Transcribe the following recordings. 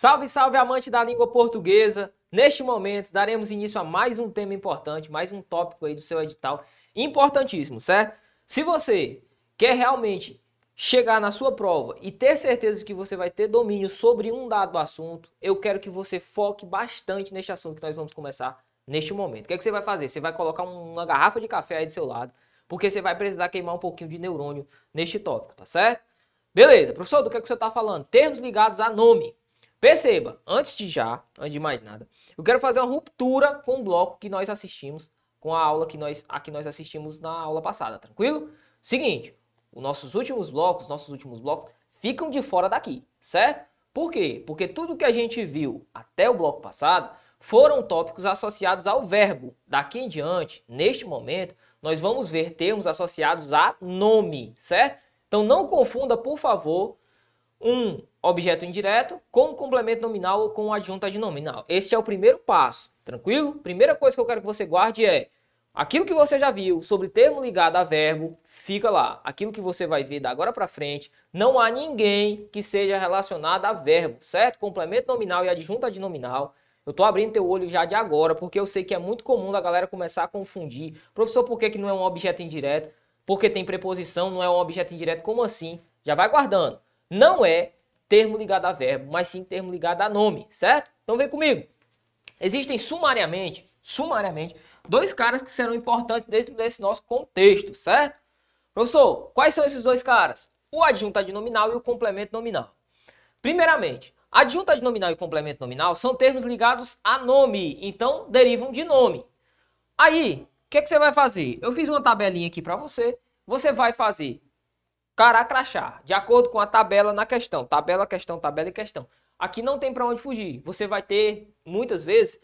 Salve, salve, amante da língua portuguesa! Neste momento, daremos início a mais um tema importante, mais um tópico aí do seu edital importantíssimo, certo? Se você quer realmente chegar na sua prova e ter certeza que você vai ter domínio sobre um dado assunto, eu quero que você foque bastante neste assunto que nós vamos começar neste momento. O que, é que você vai fazer? Você vai colocar uma garrafa de café aí do seu lado, porque você vai precisar queimar um pouquinho de neurônio neste tópico, tá certo? Beleza, professor, do que, é que você está falando? Termos ligados a nome. Perceba, antes de já, antes de mais nada, eu quero fazer uma ruptura com o bloco que nós assistimos, com a aula que nós, a que nós assistimos na aula passada, tranquilo? Seguinte, os nossos últimos blocos, nossos últimos blocos ficam de fora daqui, certo? Por quê? Porque tudo que a gente viu até o bloco passado foram tópicos associados ao verbo. Daqui em diante, neste momento, nós vamos ver termos associados a nome, certo? Então não confunda, por favor, um objeto indireto com complemento nominal ou com adjunto nominal. Este é o primeiro passo, tranquilo? Primeira coisa que eu quero que você guarde é aquilo que você já viu sobre termo ligado a verbo, fica lá. Aquilo que você vai ver da agora para frente, não há ninguém que seja relacionado a verbo, certo? Complemento nominal e adjunto nominal eu tô abrindo teu olho já de agora, porque eu sei que é muito comum da galera começar a confundir. Professor, por que, que não é um objeto indireto? Porque tem preposição, não é um objeto indireto. Como assim? Já vai guardando. Não é termo ligado a verbo, mas sim termo ligado a nome, certo? Então vem comigo. Existem sumariamente, sumariamente, dois caras que serão importantes dentro desse nosso contexto, certo? Professor, quais são esses dois caras? O adjunto nominal e o complemento nominal. Primeiramente, Adjunta nominal e complemento nominal são termos ligados a nome, então derivam de nome. Aí, o que, que, você vai fazer? Eu fiz uma tabelinha aqui para você. Você vai fazer caracrachar, de acordo com a tabela na questão. Tabela, questão, tabela e questão. Aqui não tem para onde fugir. Você vai ter, muitas vezes,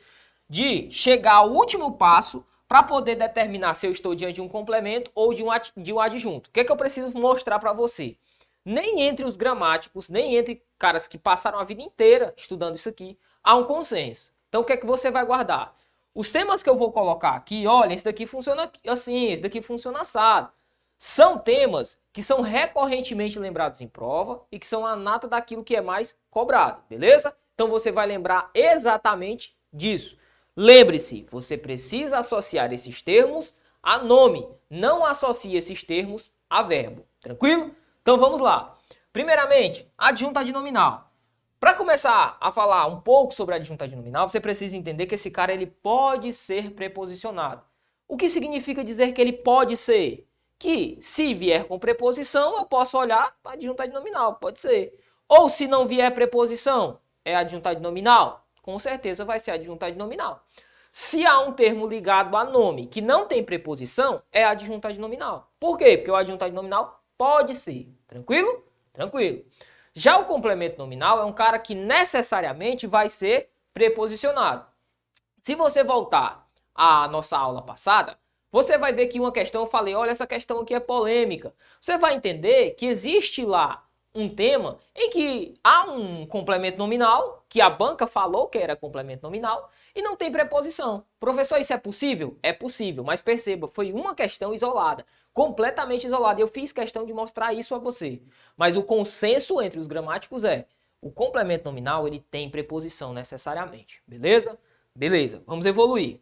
de chegar ao último passo para poder determinar se eu estou diante de um complemento ou de um, de um adjunto. O que, que eu preciso mostrar para você? nem entre os gramáticos, nem entre caras que passaram a vida inteira estudando isso aqui, há um consenso. Então o que é que você vai guardar? Os temas que eu vou colocar aqui, olha, esse daqui funciona assim, esse daqui funciona assado. São temas que são recorrentemente lembrados em prova e que são a nata daquilo que é mais cobrado, beleza? Então você vai lembrar exatamente disso. Lembre-se, você precisa associar esses termos a nome, não associe esses termos a verbo, tranquilo? Então vamos lá. Primeiramente, adjunta nominal. Para começar a falar um pouco sobre a adjunta nominal, você precisa entender que esse cara ele pode ser preposicionado. O que significa dizer que ele pode ser? Que se vier com preposição, eu posso olhar para adjunta nominal, pode ser. Ou se não vier preposição, é adjunta nominal? Com certeza vai ser adjunta nominal. Se há um termo ligado a nome que não tem preposição, é adjunta nominal. Por quê? Porque o adjunta nominal pode ser. Tranquilo? Tranquilo. Já o complemento nominal é um cara que necessariamente vai ser preposicionado. Se você voltar à nossa aula passada, você vai ver que uma questão eu falei, olha, essa questão aqui é polêmica. Você vai entender que existe lá um tema em que há um complemento nominal, que a banca falou que era complemento nominal, e não tem preposição. Professor, isso é possível? É possível, mas perceba, foi uma questão isolada completamente isolado. Eu fiz questão de mostrar isso a você. Mas o consenso entre os gramáticos é o complemento nominal ele tem preposição necessariamente. Beleza? Beleza. Vamos evoluir.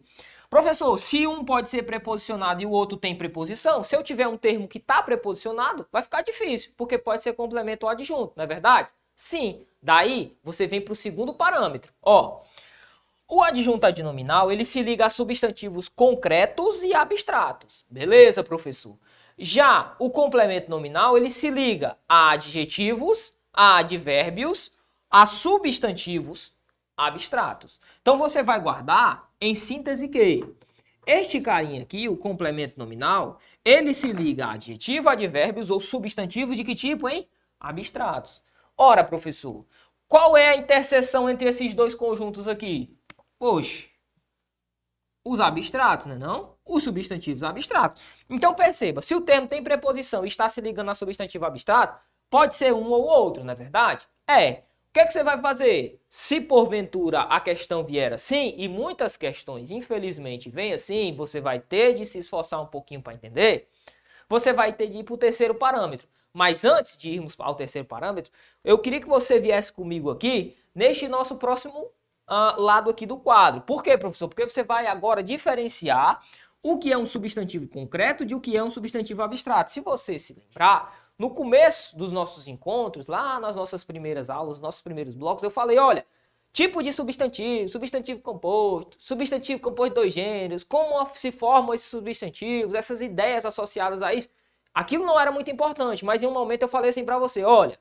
Professor, se um pode ser preposicionado e o outro tem preposição, se eu tiver um termo que está preposicionado, vai ficar difícil, porque pode ser complemento ou adjunto, não é verdade? Sim. Daí, você vem para o segundo parâmetro. Ó, o adjunto adnominal, ele se liga a substantivos concretos e abstratos. Beleza, professor? Já o complemento nominal, ele se liga a adjetivos, a advérbios, a substantivos abstratos. Então você vai guardar em síntese que este carinha aqui, o complemento nominal, ele se liga a adjetivo, advérbios ou substantivos de que tipo, hein? Abstratos. Ora, professor, qual é a interseção entre esses dois conjuntos aqui? Oxe, os abstratos, né não? Os substantivos abstratos. Então perceba, se o termo tem preposição e está se ligando a substantivo abstrato, pode ser um ou outro, não é verdade? É. Que, é que você vai fazer? Se porventura a questão vier assim, e muitas questões, infelizmente, vêm assim, você vai ter de se esforçar um pouquinho para entender, você vai ter de ir para o terceiro parâmetro. Mas antes de irmos ao terceiro parâmetro, eu queria que você viesse comigo aqui neste nosso próximo uh, lado aqui do quadro. Por quê, professor? Porque você vai agora diferenciar o que é um substantivo concreto de o que é um substantivo abstrato. Se você se lembrar, no começo dos nossos encontros, lá nas nossas primeiras aulas, nossos primeiros blocos, eu falei, olha, tipo de substantivo, substantivo composto, substantivo composto de dois gêneros, como se formam esses substantivos, essas ideias associadas a isso. Aquilo não era muito importante, mas em um momento eu falei assim para você, olha,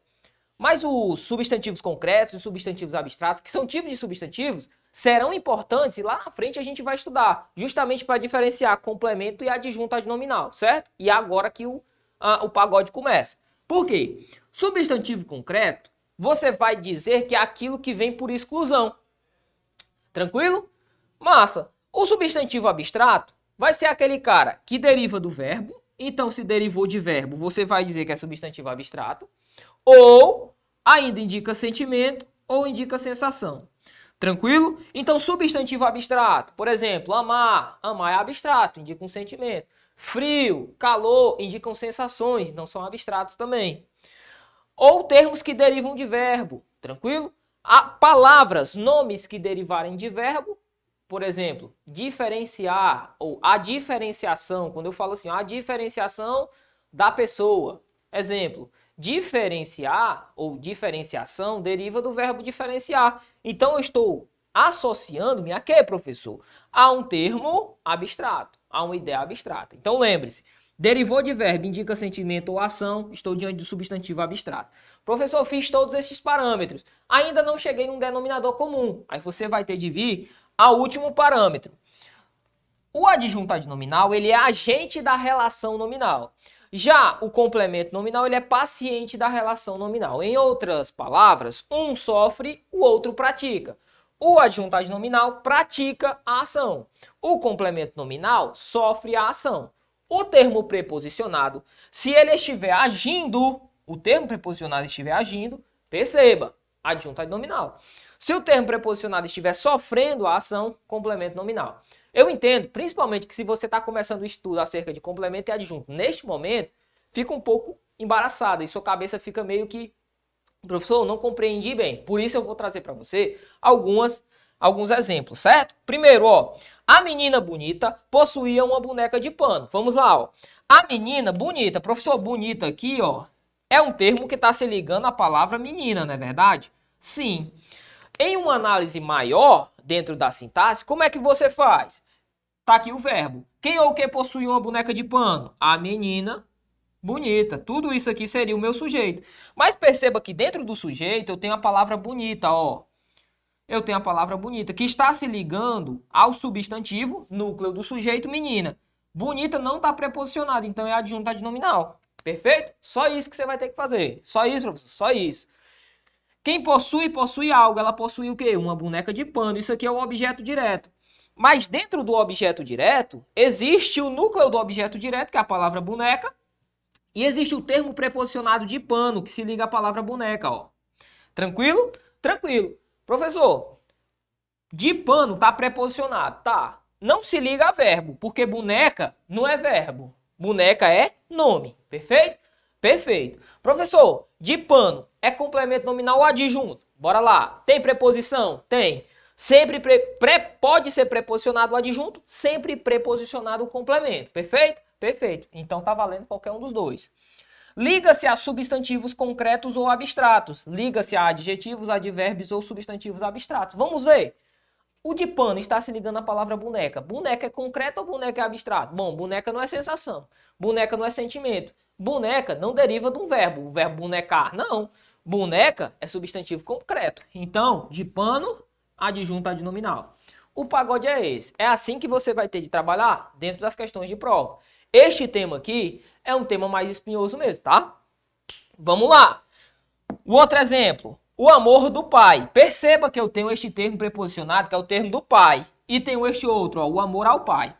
mas os substantivos concretos e substantivos abstratos, que são tipos de substantivos, serão importantes e lá na frente a gente vai estudar, justamente para diferenciar complemento e adjunto adnominal, certo? E agora que o o pagode começa. Por quê? Substantivo concreto, você vai dizer que é aquilo que vem por exclusão. Tranquilo? Massa. O substantivo abstrato vai ser aquele cara que deriva do verbo. Então, se derivou de verbo, você vai dizer que é substantivo abstrato. Ou ainda indica sentimento ou indica sensação. Tranquilo? Então, substantivo abstrato, por exemplo, amar. Amar é abstrato, indica um sentimento. Frio, calor indicam sensações, então são abstratos também. Ou termos que derivam de verbo, tranquilo? Há palavras, nomes que derivarem de verbo, por exemplo, diferenciar ou a diferenciação, quando eu falo assim, a diferenciação da pessoa. Exemplo, diferenciar ou diferenciação deriva do verbo diferenciar. Então eu estou associando-me a quê, professor? A um termo abstrato a uma ideia abstrata. Então lembre-se, derivou de verbo indica sentimento ou ação, estou diante do substantivo abstrato. Professor, fiz todos esses parâmetros, ainda não cheguei num denominador comum. Aí você vai ter de vir ao último parâmetro. O adjuntado nominal, ele é agente da relação nominal. Já o complemento nominal, ele é paciente da relação nominal. Em outras palavras, um sofre, o outro pratica. O adjuntado nominal pratica a ação. O complemento nominal sofre a ação. O termo preposicionado, se ele estiver agindo, o termo preposicionado estiver agindo, perceba, adjunto nominal. Se o termo preposicionado estiver sofrendo a ação, complemento nominal. Eu entendo, principalmente, que se você está começando o estudo acerca de complemento e adjunto neste momento, fica um pouco embaraçada e sua cabeça fica meio que, professor, não compreendi bem. Por isso eu vou trazer para você algumas alguns exemplos, certo? Primeiro, ó, a menina bonita possuía uma boneca de pano. Vamos lá, ó. A menina bonita, professor, bonita aqui, ó, é um termo que está se ligando à palavra menina, não é verdade? Sim. Em uma análise maior, dentro da sintaxe, como é que você faz? Tá aqui o verbo. Quem ou que possui uma boneca de pano? A menina bonita. Tudo isso aqui seria o meu sujeito. Mas perceba que dentro do sujeito eu tenho a palavra bonita, ó eu tenho a palavra bonita, que está se ligando ao substantivo, núcleo do sujeito, menina. Bonita não está preposicionada, então é adjunto adnominal. Perfeito? Só isso que você vai ter que fazer. Só isso, professor, só isso. Quem possui, possui algo. Ela possui o quê? Uma boneca de pano. Isso aqui é o objeto direto. Mas dentro do objeto direto, existe o núcleo do objeto direto, que é a palavra boneca, e existe o termo preposicionado de pano, que se liga à palavra boneca, ó. Tranquilo? Tranquilo. Professor, de pano tá preposicionado, tá? Não se liga a verbo, porque boneca não é verbo. Boneca é nome, perfeito? Perfeito. Professor, de pano é complemento nominal ou adjunto? Bora lá. Tem preposição? Tem. Sempre pre, pre, pode ser preposicionado o adjunto, sempre preposicionado o complemento. Perfeito? Perfeito. Então tá valendo qualquer um dos dois. Liga-se a substantivos concretos ou abstratos. Liga-se a adjetivos, advérbios ou substantivos abstratos. Vamos ver. O de pano está se ligando à palavra boneca. Boneca é concreto ou boneca é abstrato? Bom, boneca não é sensação. Boneca não é sentimento. Boneca não deriva de um verbo. O verbo bonecar, não. Boneca é substantivo concreto. Então, de pano, adjunto adnominal. O pagode é esse. É assim que você vai ter de trabalhar dentro das questões de prova. Este tema aqui é um tema mais espinhoso mesmo, tá? Vamos lá. O outro exemplo, o amor do pai. Perceba que eu tenho este termo preposicionado, que é o termo do pai, e tenho este outro, ó, o amor ao pai.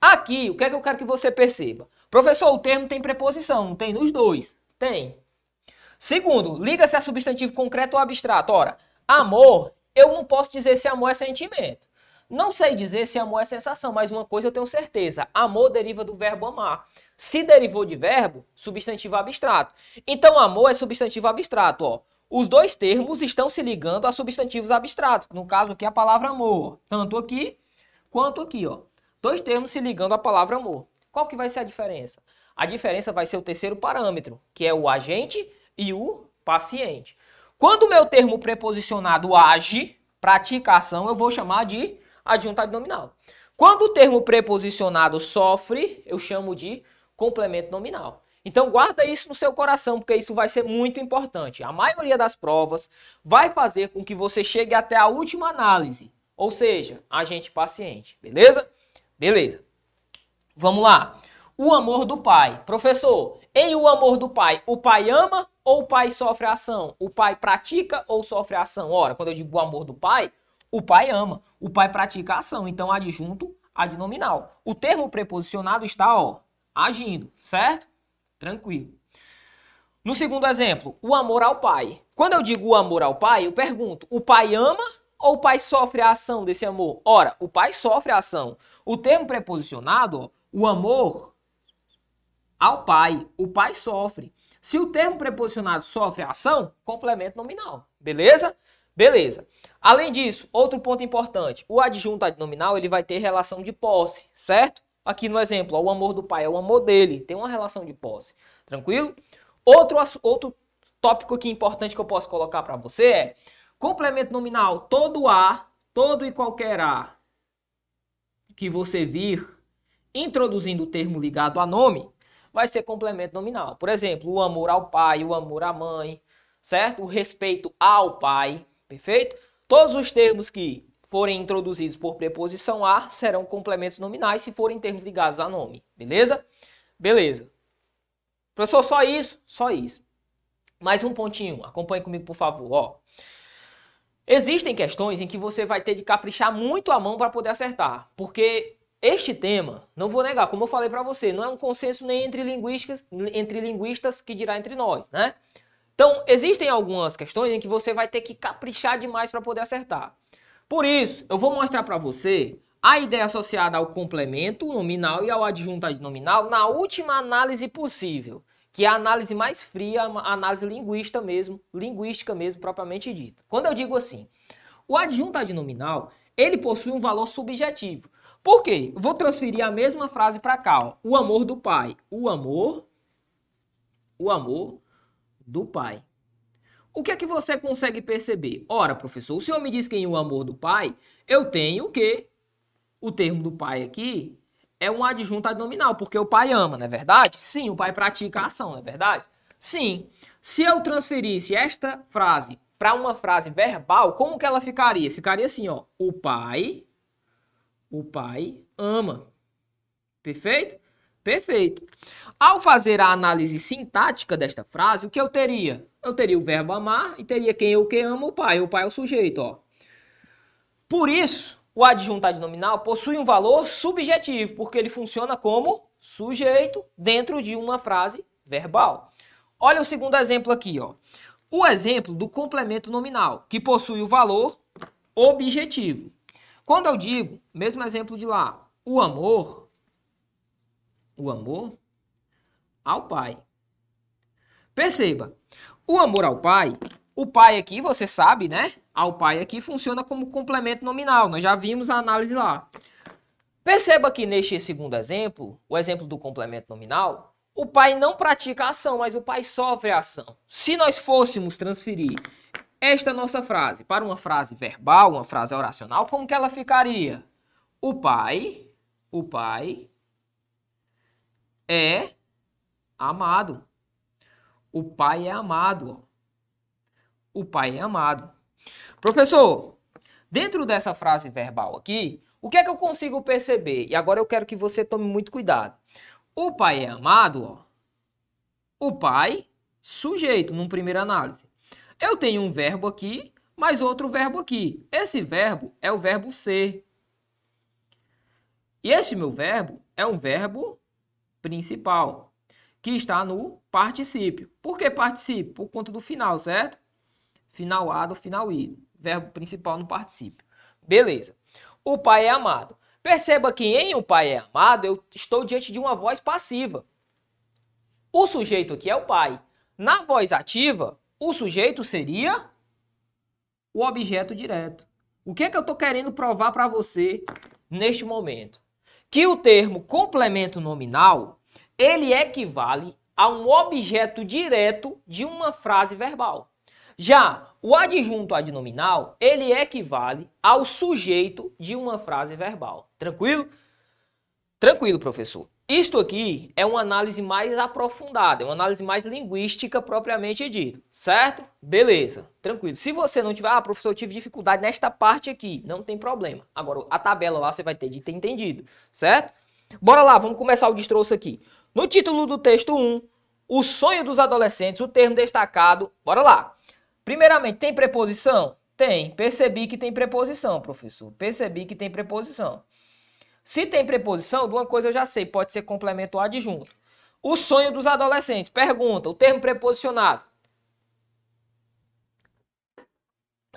Aqui, o que é que eu quero que você perceba? Professor, o termo tem preposição, não tem nos dois? Tem. Segundo, liga-se a substantivo concreto ou abstrato. Ora, amor, eu não posso dizer se amor é sentimento. Não sei dizer se amor é sensação, mas uma coisa eu tenho certeza: amor deriva do verbo amar. Se derivou de verbo, substantivo abstrato. Então, amor é substantivo abstrato, ó. Os dois termos estão se ligando a substantivos abstratos, no caso aqui a palavra amor, tanto aqui quanto aqui, ó. Dois termos se ligando à palavra amor. Qual que vai ser a diferença? A diferença vai ser o terceiro parâmetro, que é o agente e o paciente. Quando o meu termo preposicionado age, pratica ação, eu vou chamar de adjunto nominal. Quando o termo preposicionado sofre, eu chamo de complemento nominal. Então guarda isso no seu coração, porque isso vai ser muito importante. A maioria das provas vai fazer com que você chegue até a última análise, ou seja, agente paciente, beleza? Beleza. Vamos lá. O amor do pai. Professor, em o amor do pai, o pai ama ou o pai sofre a ação? O pai pratica ou sofre a ação? Ora, quando eu digo o amor do pai, o pai ama, o pai pratica a ação, então adjunto adnominal. O termo preposicionado está, ó, agindo, certo? Tranquilo. No segundo exemplo, o amor ao pai. Quando eu digo o amor ao pai, eu pergunto: o pai ama ou o pai sofre a ação desse amor? Ora, o pai sofre a ação. O termo preposicionado, ó, o amor ao pai, o pai sofre. Se o termo preposicionado sofre a ação, complemento nominal. Beleza? Beleza. Além disso, outro ponto importante, o adjunto adnominal ele vai ter relação de posse, certo? Aqui no exemplo, ó, o amor do pai é o amor dele, tem uma relação de posse. Tranquilo? Outro, outro tópico aqui importante que eu posso colocar para você é complemento nominal, todo A, todo e qualquer A que você vir introduzindo o termo ligado a nome, vai ser complemento nominal. Por exemplo, o amor ao pai, o amor à mãe, certo? O respeito ao pai, perfeito? Todos os termos que forem introduzidos por preposição a serão complementos nominais se forem termos ligados a nome, beleza? Beleza. Professor, só isso? Só isso. Mais um pontinho, acompanhe comigo, por favor, ó. Existem questões em que você vai ter de caprichar muito a mão para poder acertar, porque este tema, não vou negar, como eu falei para você, não é um consenso nem entre linguistas, entre linguistas que dirá entre nós, né? Então, existem algumas questões em que você vai ter que caprichar demais para poder acertar. Por isso, eu vou mostrar para você a ideia associada ao complemento nominal e ao adjunto nominal na última análise possível, que é a análise mais fria, a análise linguística mesmo, linguística mesmo propriamente dita. Quando eu digo assim, o adjunto nominal, ele possui um valor subjetivo. Por quê? vou transferir a mesma frase para cá, ó. O amor do pai. O amor o amor do pai. O que é que você consegue perceber? Ora, professor, o senhor me diz que em o amor do pai, eu tenho o quê? O termo do pai aqui é um adjunto adnominal, porque o pai ama, não é verdade? Sim, o pai pratica a ação, não é verdade? Sim. Se eu transferisse esta frase para uma frase verbal, como que ela ficaria? Ficaria assim, ó. O pai, o pai ama. Perfeito? Perfeito. Ao fazer a análise sintática desta frase, o que eu teria? Eu teria o verbo amar e teria quem eu que ama o pai. O pai é o sujeito, ó. Por isso, o adjunto adnominal possui um valor subjetivo, porque ele funciona como sujeito dentro de uma frase verbal. Olha o segundo exemplo aqui, ó. O exemplo do complemento nominal, que possui o valor objetivo. Quando eu digo, mesmo exemplo de lá, o amor, o amor ao pai. Perceba, o amor ao pai, o pai aqui, você sabe, né? Ao pai aqui funciona como complemento nominal. Nós já vimos a análise lá. Perceba que neste segundo exemplo, o exemplo do complemento nominal, o pai não pratica a ação, mas o pai sofre a ação. Se nós fôssemos transferir esta nossa frase para uma frase verbal, uma frase oracional, como que ela ficaria? O pai, o pai é amado. O pai é amado. O pai é amado. Professor, dentro dessa frase verbal aqui, o que é que eu consigo perceber? E agora eu quero que você tome muito cuidado. O pai é amado, ó. O pai, sujeito, num primeira análise. Eu tenho um verbo aqui, mais outro verbo aqui. Esse verbo é o verbo ser. E esse meu verbo é um verbo principal, que está no particípio. Por que particípio? Por conta do final, certo? Final A do final I. Verbo principal no particípio. Beleza. o pai é amado. Perceba que em o pai é amado, eu estou diante de uma voz passiva. O sujeito aqui é o pai. Na voz ativa, o sujeito seria o objeto direto. O que é que eu estou querendo provar para você neste momento? Que o termo complemento nominal, ele equivale a um objeto direto de uma frase verbal. Já o adjunto adnominal, ele equivale ao sujeito de uma frase verbal. Tranquilo? Tranquilo, professor. Isto aqui é uma análise mais aprofundada, é uma análise mais linguística propriamente dita, certo? Beleza, tranquilo. Se você não tiver, ah, professor, eu tive dificuldade nesta parte aqui, não tem problema. Agora, a tabela lá você vai ter de ter entendido, certo? Bora lá, vamos começar o destroço aqui. No título do texto 1, o sonho dos adolescentes, o termo destacado, bora lá. Primeiramente, tem preposição? Tem. Percebi que tem preposição, professor. Percebi que tem preposição. Se tem preposição, de uma coisa eu já sei, pode ser complemento ou adjunto. O sonho dos adolescentes. Pergunta, o termo preposicionado.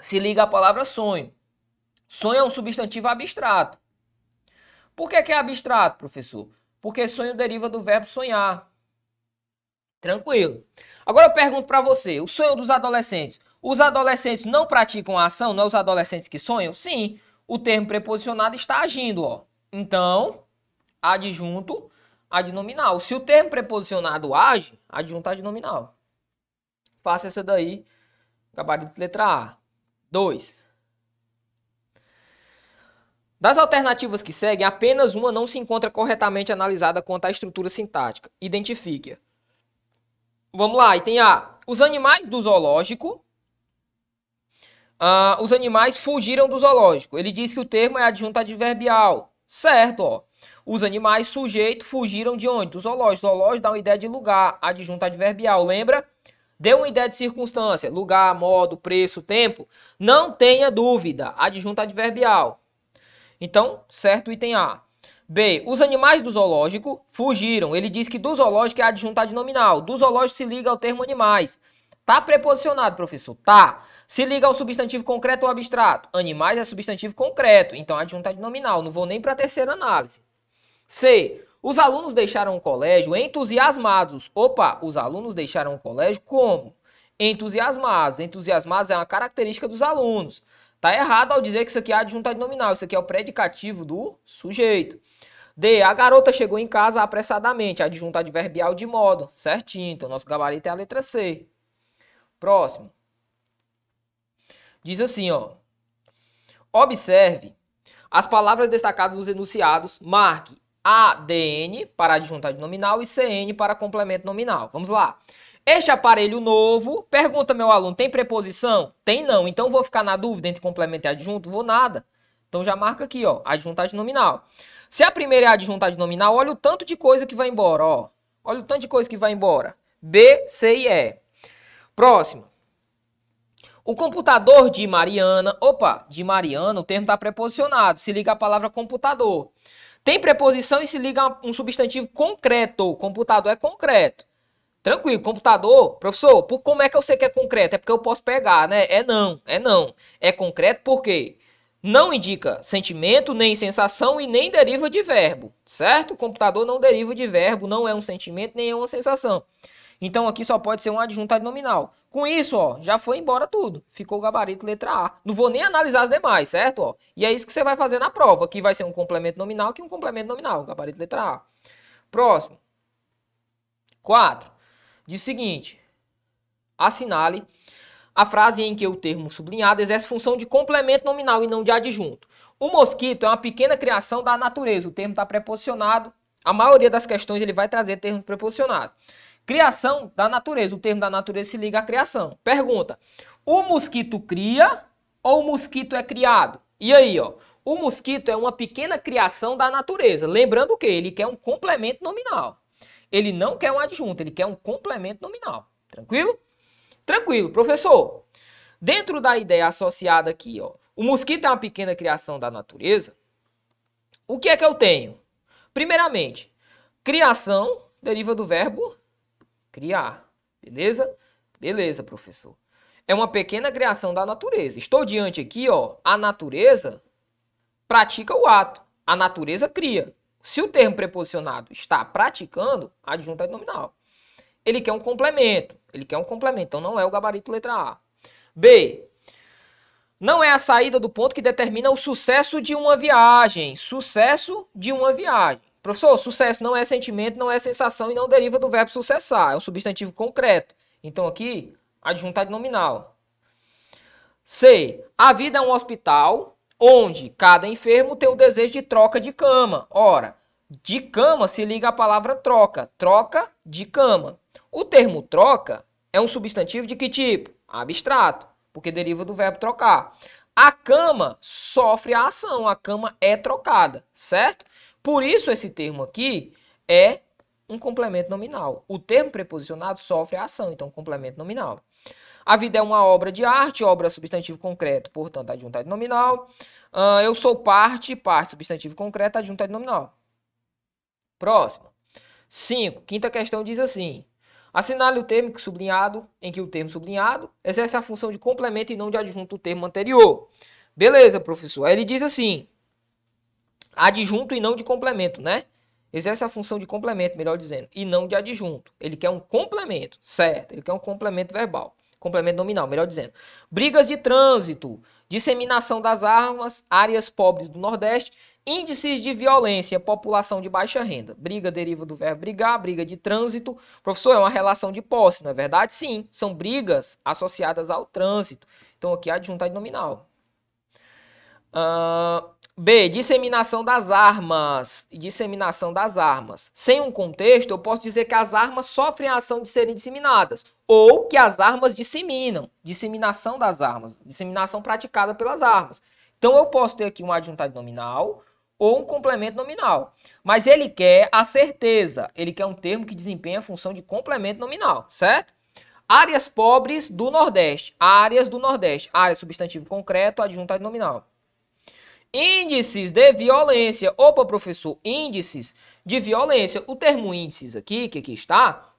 Se liga à palavra sonho. Sonho é um substantivo abstrato. Por que, que é abstrato, professor? Porque sonho deriva do verbo sonhar. Tranquilo. Agora eu pergunto para você, o sonho dos adolescentes. Os adolescentes não praticam a ação, não é os adolescentes que sonham? Sim, o termo preposicionado está agindo, ó. Então, adjunto adnominal. Se o termo preposicionado age, adjunto adnominal. Faça essa daí, gabarito letra A. 2. Das alternativas que seguem, apenas uma não se encontra corretamente analisada quanto à estrutura sintática. Identifique-a. Vamos lá, item A. Os animais do zoológico. Uh, os animais fugiram do zoológico. Ele diz que o termo é adjunto adverbial. Certo, ó. Os animais sujeito fugiram de onde? Do zoológico. Zoológico dá uma ideia de lugar, adjunto adverbial, lembra? Deu uma ideia de circunstância, lugar, modo, preço, tempo. Não tenha dúvida, adjunto adverbial. Então, certo item A. B. Os animais do zoológico fugiram. Ele diz que do zoológico é adjunto adnominal. Do zoológico se liga ao termo animais. Tá preposicionado, professor? Tá. Se liga ao substantivo concreto ou abstrato. Animais é substantivo concreto, então adjunto nominal. Não vou nem para a terceira análise. C. Os alunos deixaram o colégio entusiasmados. Opa, os alunos deixaram o colégio como? Entusiasmados. Entusiasmados é uma característica dos alunos. Tá errado ao dizer que isso aqui é adjunto nominal. Isso aqui é o predicativo do sujeito. D. A garota chegou em casa apressadamente. Adjunto adverbial de modo. Certinho. Então, nosso gabarito é a letra C. Próximo. Diz assim, ó. Observe as palavras destacadas nos enunciados, marque ADN para adjuntado nominal e CN para complemento nominal. Vamos lá. Este aparelho novo, pergunta meu aluno, tem preposição? Tem não, então vou ficar na dúvida entre complemento e adjunto? Vou nada. Então já marca aqui, ó, adjuntado nominal. Se a primeira é adjuntado nominal, olha o tanto de coisa que vai embora, ó. Olha o tanto de coisa que vai embora. B, C e E. Próximo. O computador de Mariana, opa, de Mariana, o termo está preposicionado, se liga a palavra computador. Tem preposição e se liga um substantivo concreto. Computador é concreto. Tranquilo, computador, professor, por como é que eu sei que é concreto? É porque eu posso pegar, né? É não, é não. É concreto porque não indica sentimento, nem sensação e nem deriva de verbo, certo? Computador não deriva de verbo, não é um sentimento, nem é uma sensação. Então aqui só pode ser um adjunto nominal. Com isso, ó, já foi embora tudo. Ficou o gabarito letra A. Não vou nem analisar as demais, certo? Ó, e é isso que você vai fazer na prova. Aqui vai ser um complemento nominal, aqui um complemento nominal. Gabarito letra A. Próximo. 4. Diz o seguinte. Assinale a frase em que o termo sublinhado exerce função de complemento nominal e não de adjunto. O mosquito é uma pequena criação da natureza. O termo está preposicionado. A maioria das questões ele vai trazer termo preposicionado. Criação da natureza. O termo da natureza se liga à criação. Pergunta: o mosquito cria ou o mosquito é criado? E aí, ó, o mosquito é uma pequena criação da natureza. Lembrando que? Ele quer um complemento nominal. Ele não quer um adjunto, ele quer um complemento nominal. Tranquilo? Tranquilo, professor. Dentro da ideia associada aqui, ó, o mosquito é uma pequena criação da natureza. O que é que eu tenho? Primeiramente, criação deriva do verbo criar. Beleza? Beleza, professor. É uma pequena criação da natureza. Estou diante aqui, ó, a natureza pratica o ato. A natureza cria. Se o termo preposicionado está praticando, adjunto é nominal. Ele quer um complemento. Ele quer um complemento. Então não é o gabarito letra A. B. Não é a saída do ponto que determina o sucesso de uma viagem. Sucesso de uma viagem. Professor, sucesso não é sentimento, não é sensação e não deriva do verbo sucessar. É um substantivo concreto. Então aqui, adjuntado nominal. C. A vida é um hospital onde cada enfermo tem o desejo de troca de cama. Ora, de cama se liga a palavra troca. Troca de cama. O termo troca é um substantivo de que tipo? Abstrato, porque deriva do verbo trocar. A cama sofre a ação, a cama é trocada, certo? Por isso, esse termo aqui é um complemento nominal. O termo preposicionado sofre a ação, então complemento nominal. A vida é uma obra de arte, obra substantivo concreto, portanto, adjuntado nominal. Uh, eu sou parte, parte substantivo concreto, adjuntado nominal. Próximo. 5. Quinta questão diz assim: Assinale o termo sublinhado em que o termo sublinhado exerce a função de complemento e não de adjunto do termo anterior. Beleza, professor. Aí ele diz assim: adjunto e não de complemento, né? Exerce a função de complemento, melhor dizendo, e não de adjunto. Ele quer um complemento, certo? Ele quer um complemento verbal, complemento nominal, melhor dizendo. Brigas de trânsito, disseminação das armas, áreas pobres do Nordeste, índices de violência, população de baixa renda. Briga deriva do verbo brigar, briga de trânsito. Professor, é uma relação de posse, não é verdade? Sim, são brigas associadas ao trânsito. Então aqui adjunta nominal. Uh, B. Disseminação das armas. Disseminação das armas. Sem um contexto, eu posso dizer que as armas sofrem a ação de serem disseminadas. Ou que as armas disseminam. Disseminação das armas. Disseminação praticada pelas armas. Então eu posso ter aqui um adjuntado nominal ou um complemento nominal. Mas ele quer a certeza. Ele quer um termo que desempenha a função de complemento nominal, certo? Áreas pobres do Nordeste. Áreas do Nordeste. Área substantivo concreto, adjuntado nominal. Índices de violência. Opa, professor, índices de violência. O termo índices aqui, que aqui está,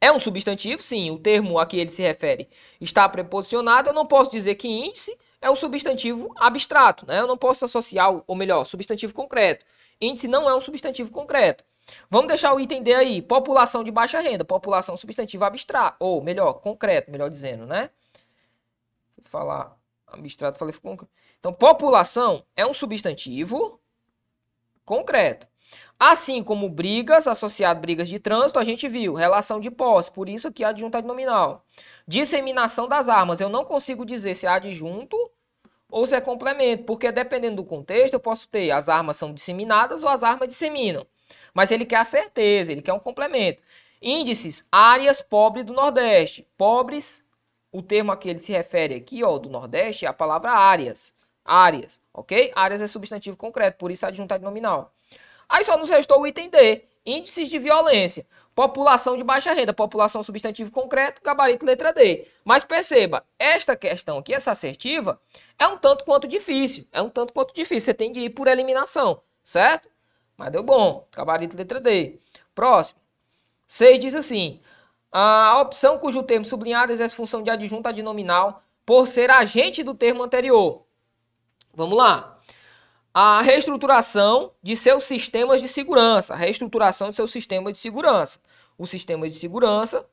é um substantivo, sim. O termo a que ele se refere está preposicionado. Eu não posso dizer que índice é um substantivo abstrato, né? Eu não posso associar, ou melhor, substantivo concreto. Índice não é um substantivo concreto. Vamos deixar o item D aí. População de baixa renda. População substantivo abstrato. Ou melhor, concreto, melhor dizendo, né? Vou falar abstrato, falei concreto. Então, população é um substantivo concreto. Assim como brigas, associado a brigas de trânsito, a gente viu, relação de posse, por isso aqui adjunto nominal. Disseminação das armas, eu não consigo dizer se é adjunto ou se é complemento, porque dependendo do contexto, eu posso ter as armas são disseminadas ou as armas disseminam. Mas ele quer a certeza, ele quer um complemento. Índices, áreas pobres do Nordeste. Pobres, o termo a que ele se refere aqui, ó, do Nordeste, é a palavra áreas áreas, ok? Áreas é substantivo concreto, por isso adjuntado nominal. Aí só nos restou o item D, índices de violência. População de baixa renda, população substantivo concreto, gabarito letra D. Mas perceba, esta questão aqui, essa assertiva, é um tanto quanto difícil. É um tanto quanto difícil, você tem de ir por eliminação, certo? Mas deu bom, gabarito letra D. Próximo. 6 diz assim, a opção cujo termo sublinhado exerce função de adjunto adnominal por ser agente do termo anterior. Vamos lá. A reestruturação de seus sistemas de segurança. A reestruturação de seus sistemas de segurança. O sistema de segurança,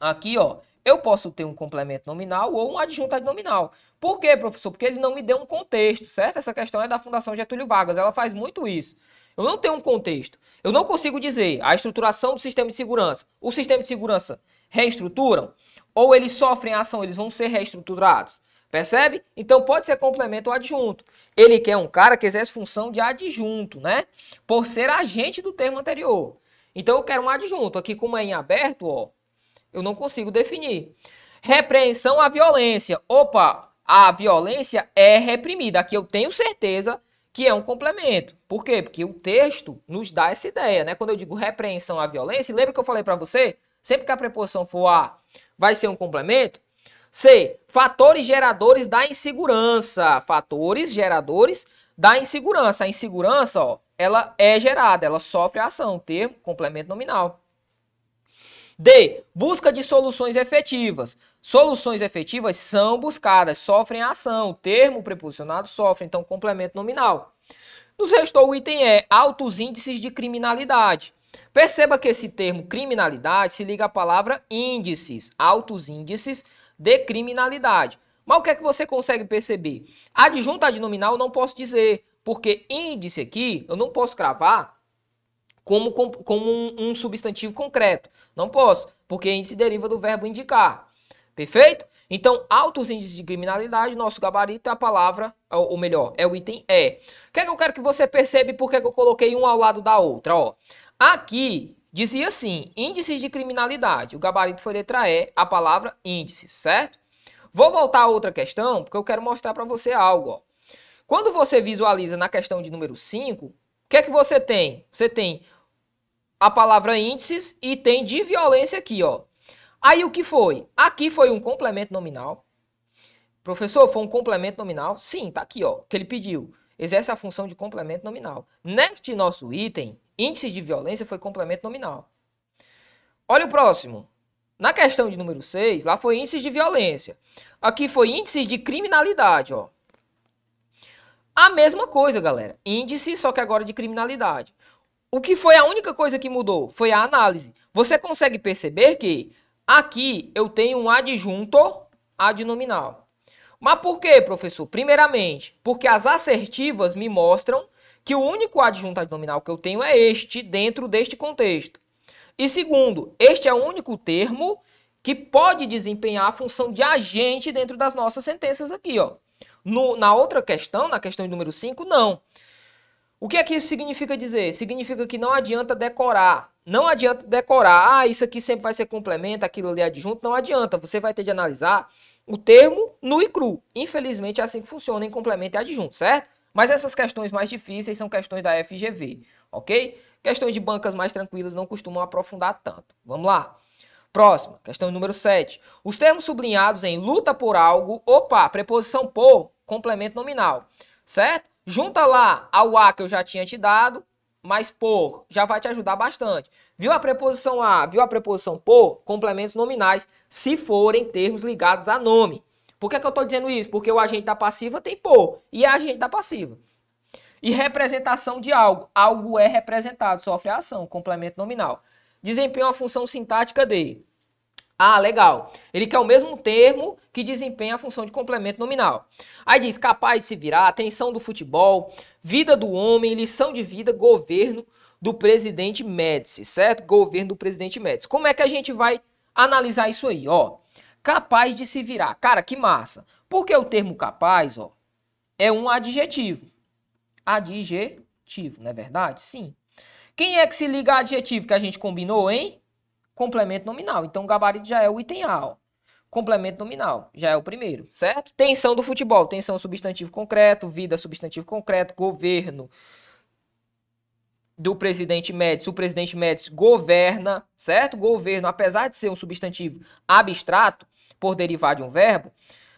aqui, ó, eu posso ter um complemento nominal ou um adjunto nominal. Por quê, professor? Porque ele não me deu um contexto, certo? Essa questão é da Fundação Getúlio Vargas, ela faz muito isso. Eu não tenho um contexto. Eu não consigo dizer a estruturação do sistema de segurança. O sistema de segurança reestruturam ou eles sofrem ação, eles vão ser reestruturados. Percebe? Então pode ser complemento ou adjunto. Ele quer um cara que exerce função de adjunto, né? Por ser agente do termo anterior. Então eu quero um adjunto. Aqui, como é em aberto, ó, eu não consigo definir. Repreensão à violência. Opa, a violência é reprimida. Aqui eu tenho certeza que é um complemento. Por quê? Porque o texto nos dá essa ideia, né? Quando eu digo repreensão à violência, lembra que eu falei para você? Sempre que a preposição for a, vai ser um complemento. C. Fatores geradores da insegurança. Fatores geradores da insegurança. A insegurança, ó, ela é gerada, ela sofre ação. Termo, complemento nominal. D. Busca de soluções efetivas. Soluções efetivas são buscadas, sofrem ação. Termo preposicionado sofre, então complemento nominal. Nos restou o item E, altos índices de criminalidade. Perceba que esse termo criminalidade se liga à palavra índices, altos índices de criminalidade. Mas o que é que você consegue perceber? Adjunta nominal não posso dizer, porque índice aqui eu não posso cravar como, como um, um substantivo concreto. Não posso, porque índice deriva do verbo indicar. Perfeito? Então, altos índices de criminalidade, nosso gabarito é a palavra, ou melhor, é o item E. O que é que eu quero que você perceba e por que, é que eu coloquei um ao lado da outra? Ó, aqui dizia assim, índices de criminalidade. O gabarito foi letra E, a palavra índice, certo? Vou voltar a outra questão, porque eu quero mostrar para você algo. Ó. Quando você visualiza na questão de número 5, o que é que você tem? Você tem a palavra índices e tem de violência aqui, ó. Aí o que foi? Aqui foi um complemento nominal. Professor, foi um complemento nominal? Sim, tá aqui, ó, que ele pediu. Exerce a função de complemento nominal. Neste nosso item, índice de violência foi complemento nominal. Olha o próximo. Na questão de número 6, lá foi índice de violência. Aqui foi índice de criminalidade, ó. A mesma coisa, galera. Índice, só que agora de criminalidade. O que foi a única coisa que mudou? Foi a análise. Você consegue perceber que Aqui eu tenho um adjunto adnominal. Mas por quê, professor? Primeiramente, porque as assertivas me mostram que o único adjunto adnominal que eu tenho é este dentro deste contexto. E segundo, este é o único termo que pode desempenhar a função de agente dentro das nossas sentenças aqui, ó. No, na outra questão, na questão número 5, não. O que é que isso significa dizer? Significa que não adianta decorar. Não adianta decorar. Ah, isso aqui sempre vai ser complemento, aquilo ali é adjunto. Não adianta. Você vai ter de analisar o termo nu e cru. Infelizmente é assim que funciona em complemento e adjunto, certo? Mas essas questões mais difíceis são questões da FGV, ok? Questões de bancas mais tranquilas não costumam aprofundar tanto. Vamos lá. Próxima, questão número 7. Os termos sublinhados em luta por algo, opa, preposição por, complemento nominal, certo? Junta lá ao a que eu já tinha te dado, mais por, já vai te ajudar bastante. Viu a preposição a, viu a preposição por? Complementos nominais, se forem termos ligados a nome. Por que, que eu estou dizendo isso? Porque o agente da passiva tem por e a agente da passiva. E representação de algo. Algo é representado, sofre a ação, complemento nominal. Desempenha uma função sintática de ah, legal. Ele quer o mesmo termo que desempenha a função de complemento nominal. Aí diz capaz de se virar, atenção do futebol, vida do homem, lição de vida, governo do presidente Médici, certo? Governo do presidente Médici. Como é que a gente vai analisar isso aí, ó? Capaz de se virar. Cara, que massa. Porque o termo capaz, ó, é um adjetivo. Adjetivo, não é verdade? Sim. Quem é que se liga a adjetivo que a gente combinou, hein? complemento nominal. Então o gabarito já é o item A. Ó. Complemento nominal, já é o primeiro, certo? Tensão do futebol, tensão substantivo concreto, vida substantivo concreto, governo do presidente Médici, o presidente Médici governa, certo? Governo, apesar de ser um substantivo abstrato, por derivar de um verbo,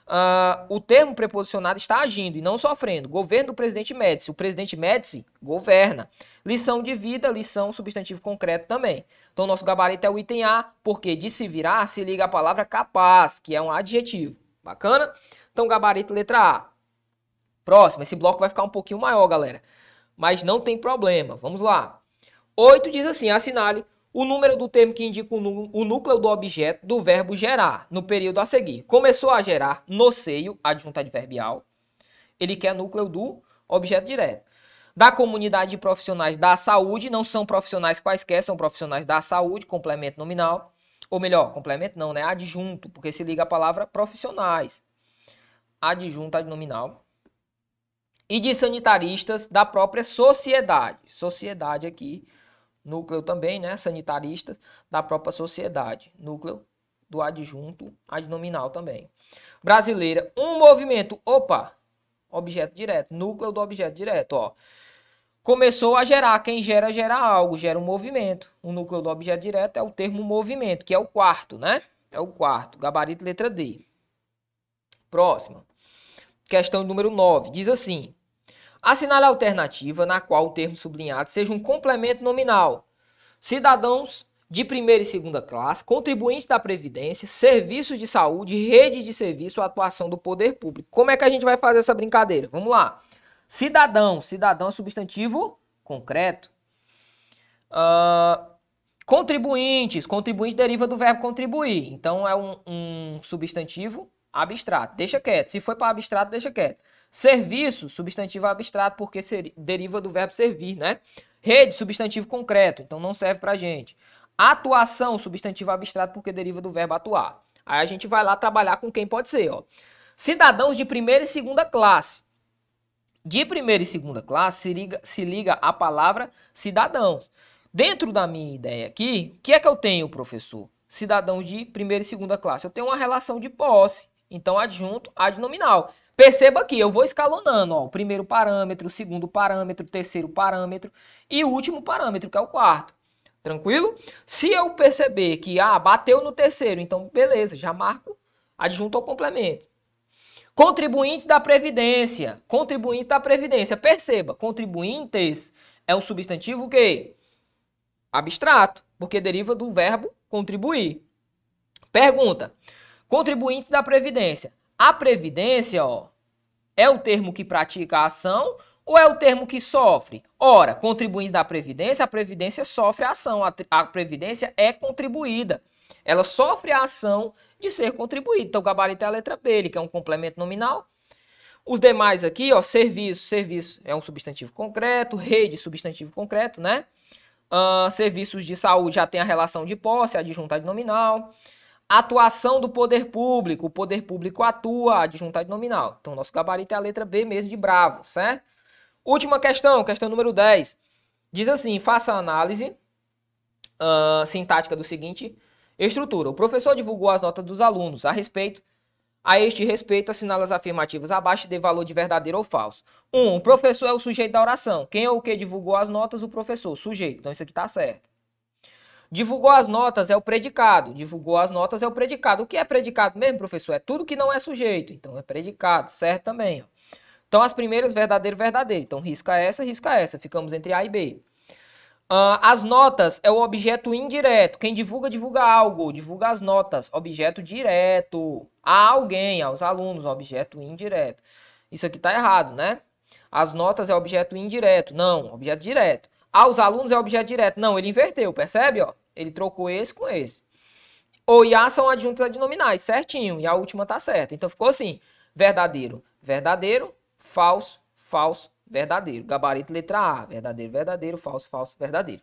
uh, o termo preposicionado está agindo e não sofrendo. Governo do presidente Médici. O presidente Médici governa. Lição de vida, lição substantivo concreto também. Então, nosso gabarito é o item A, porque de se virar se liga a palavra capaz, que é um adjetivo. Bacana? Então, gabarito letra A. Próximo, esse bloco vai ficar um pouquinho maior, galera. Mas não tem problema. Vamos lá. 8 diz assim: assinale o número do termo que indica o núcleo do objeto do verbo gerar no período a seguir. Começou a gerar no seio, adjunto adverbial. Ele quer núcleo do objeto direto. Da comunidade de profissionais da saúde, não são profissionais quaisquer, são profissionais da saúde, complemento nominal. Ou melhor, complemento não, né? Adjunto, porque se liga a palavra profissionais. Adjunto nominal. E de sanitaristas da própria sociedade. Sociedade aqui núcleo também, né, sanitarista da própria sociedade, núcleo do adjunto adnominal também. Brasileira, um movimento, opa, objeto direto, núcleo do objeto direto, ó. Começou a gerar, quem gera, gera algo, gera um movimento. O núcleo do objeto direto é o termo movimento, que é o quarto, né? É o quarto, gabarito letra D. Próxima. Questão número 9, diz assim: Assinale a alternativa na qual o termo sublinhado seja um complemento nominal. Cidadãos de primeira e segunda classe, contribuintes da Previdência, serviços de saúde, rede de serviço, atuação do poder público. Como é que a gente vai fazer essa brincadeira? Vamos lá. Cidadão, cidadão é substantivo concreto. Uh, contribuintes, contribuinte deriva do verbo contribuir. Então é um, um substantivo abstrato. Deixa quieto. Se for para abstrato, deixa quieto. Serviço, substantivo abstrato, porque deriva do verbo servir, né? Rede, substantivo concreto, então não serve pra gente. Atuação, substantivo abstrato, porque deriva do verbo atuar. Aí a gente vai lá trabalhar com quem pode ser, ó. Cidadãos de primeira e segunda classe. De primeira e segunda classe se liga, se liga a palavra cidadãos. Dentro da minha ideia aqui, o que é que eu tenho, professor? Cidadãos de primeira e segunda classe. Eu tenho uma relação de posse. Então, adjunto, adnominal. Perceba que eu vou escalonando, ó, o primeiro parâmetro, o segundo parâmetro, o terceiro parâmetro e o último parâmetro, que é o quarto. Tranquilo? Se eu perceber que ah, bateu no terceiro, então beleza, já marco adjunto ao complemento. Contribuintes da Previdência. Contribuinte da Previdência. Perceba, contribuintes é um substantivo o quê? Abstrato, porque deriva do verbo contribuir. Pergunta. Contribuintes da Previdência. A Previdência, ó, é o termo que pratica a ação ou é o termo que sofre? Ora, contribuintes da Previdência, a Previdência sofre a ação, a, a Previdência é contribuída. Ela sofre a ação de ser contribuída. Então, o gabarito é a letra B, ele que é um complemento nominal. Os demais aqui, ó, serviço, serviço é um substantivo concreto, rede, substantivo concreto, né? Uh, serviços de saúde já tem a relação de posse, adjunta de nominal. Atuação do poder público, o poder público atua, adjunta de nominal. Então, nosso gabarito é a letra B mesmo de bravo, certo? Última questão, questão número 10. Diz assim: faça a análise uh, sintática do seguinte estrutura. O professor divulgou as notas dos alunos a respeito. A este respeito, assinala as afirmativas abaixo e dê valor de verdadeiro ou falso. 1. Um, o professor é o sujeito da oração. Quem é o que divulgou as notas? O professor, sujeito. Então isso aqui está certo. Divulgou as notas é o predicado. Divulgou as notas é o predicado. O que é predicado mesmo, professor? É tudo que não é sujeito. Então é predicado, certo também. Ó. Então, as primeiras, verdadeiro, verdadeiro. Então, risca essa, risca essa. Ficamos entre A e B. Uh, as notas é o objeto indireto. Quem divulga, divulga algo. Divulga as notas. Objeto direto. A alguém, aos alunos. Objeto indireto. Isso aqui está errado, né? As notas é objeto indireto. Não, objeto direto. Aos alunos é objeto direto. Não, ele inverteu, percebe? Ó? Ele trocou esse com esse. O e a são adjuntos adnominais, certinho. E a última tá certa. Então ficou assim: verdadeiro, verdadeiro, falso, falso, verdadeiro. Gabarito letra A, verdadeiro, verdadeiro, falso, falso, verdadeiro.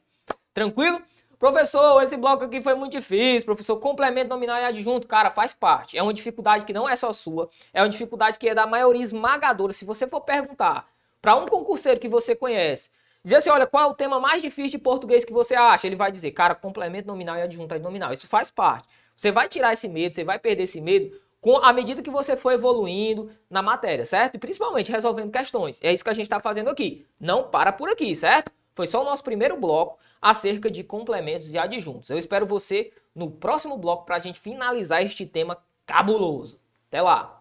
Tranquilo? Professor, esse bloco aqui foi muito difícil. Professor, complemento nominal e adjunto, cara, faz parte. É uma dificuldade que não é só sua, é uma dificuldade que é da maioria esmagadora. Se você for perguntar para um concurseiro que você conhece, dizer assim, olha, qual é o tema mais difícil de português que você acha? Ele vai dizer, cara, complemento nominal e adjunto nominal. Isso faz parte. Você vai tirar esse medo, você vai perder esse medo com à medida que você for evoluindo na matéria, certo? E principalmente resolvendo questões. É isso que a gente está fazendo aqui. Não para por aqui, certo? Foi só o nosso primeiro bloco acerca de complementos e adjuntos. Eu espero você no próximo bloco para a gente finalizar este tema cabuloso. Até lá!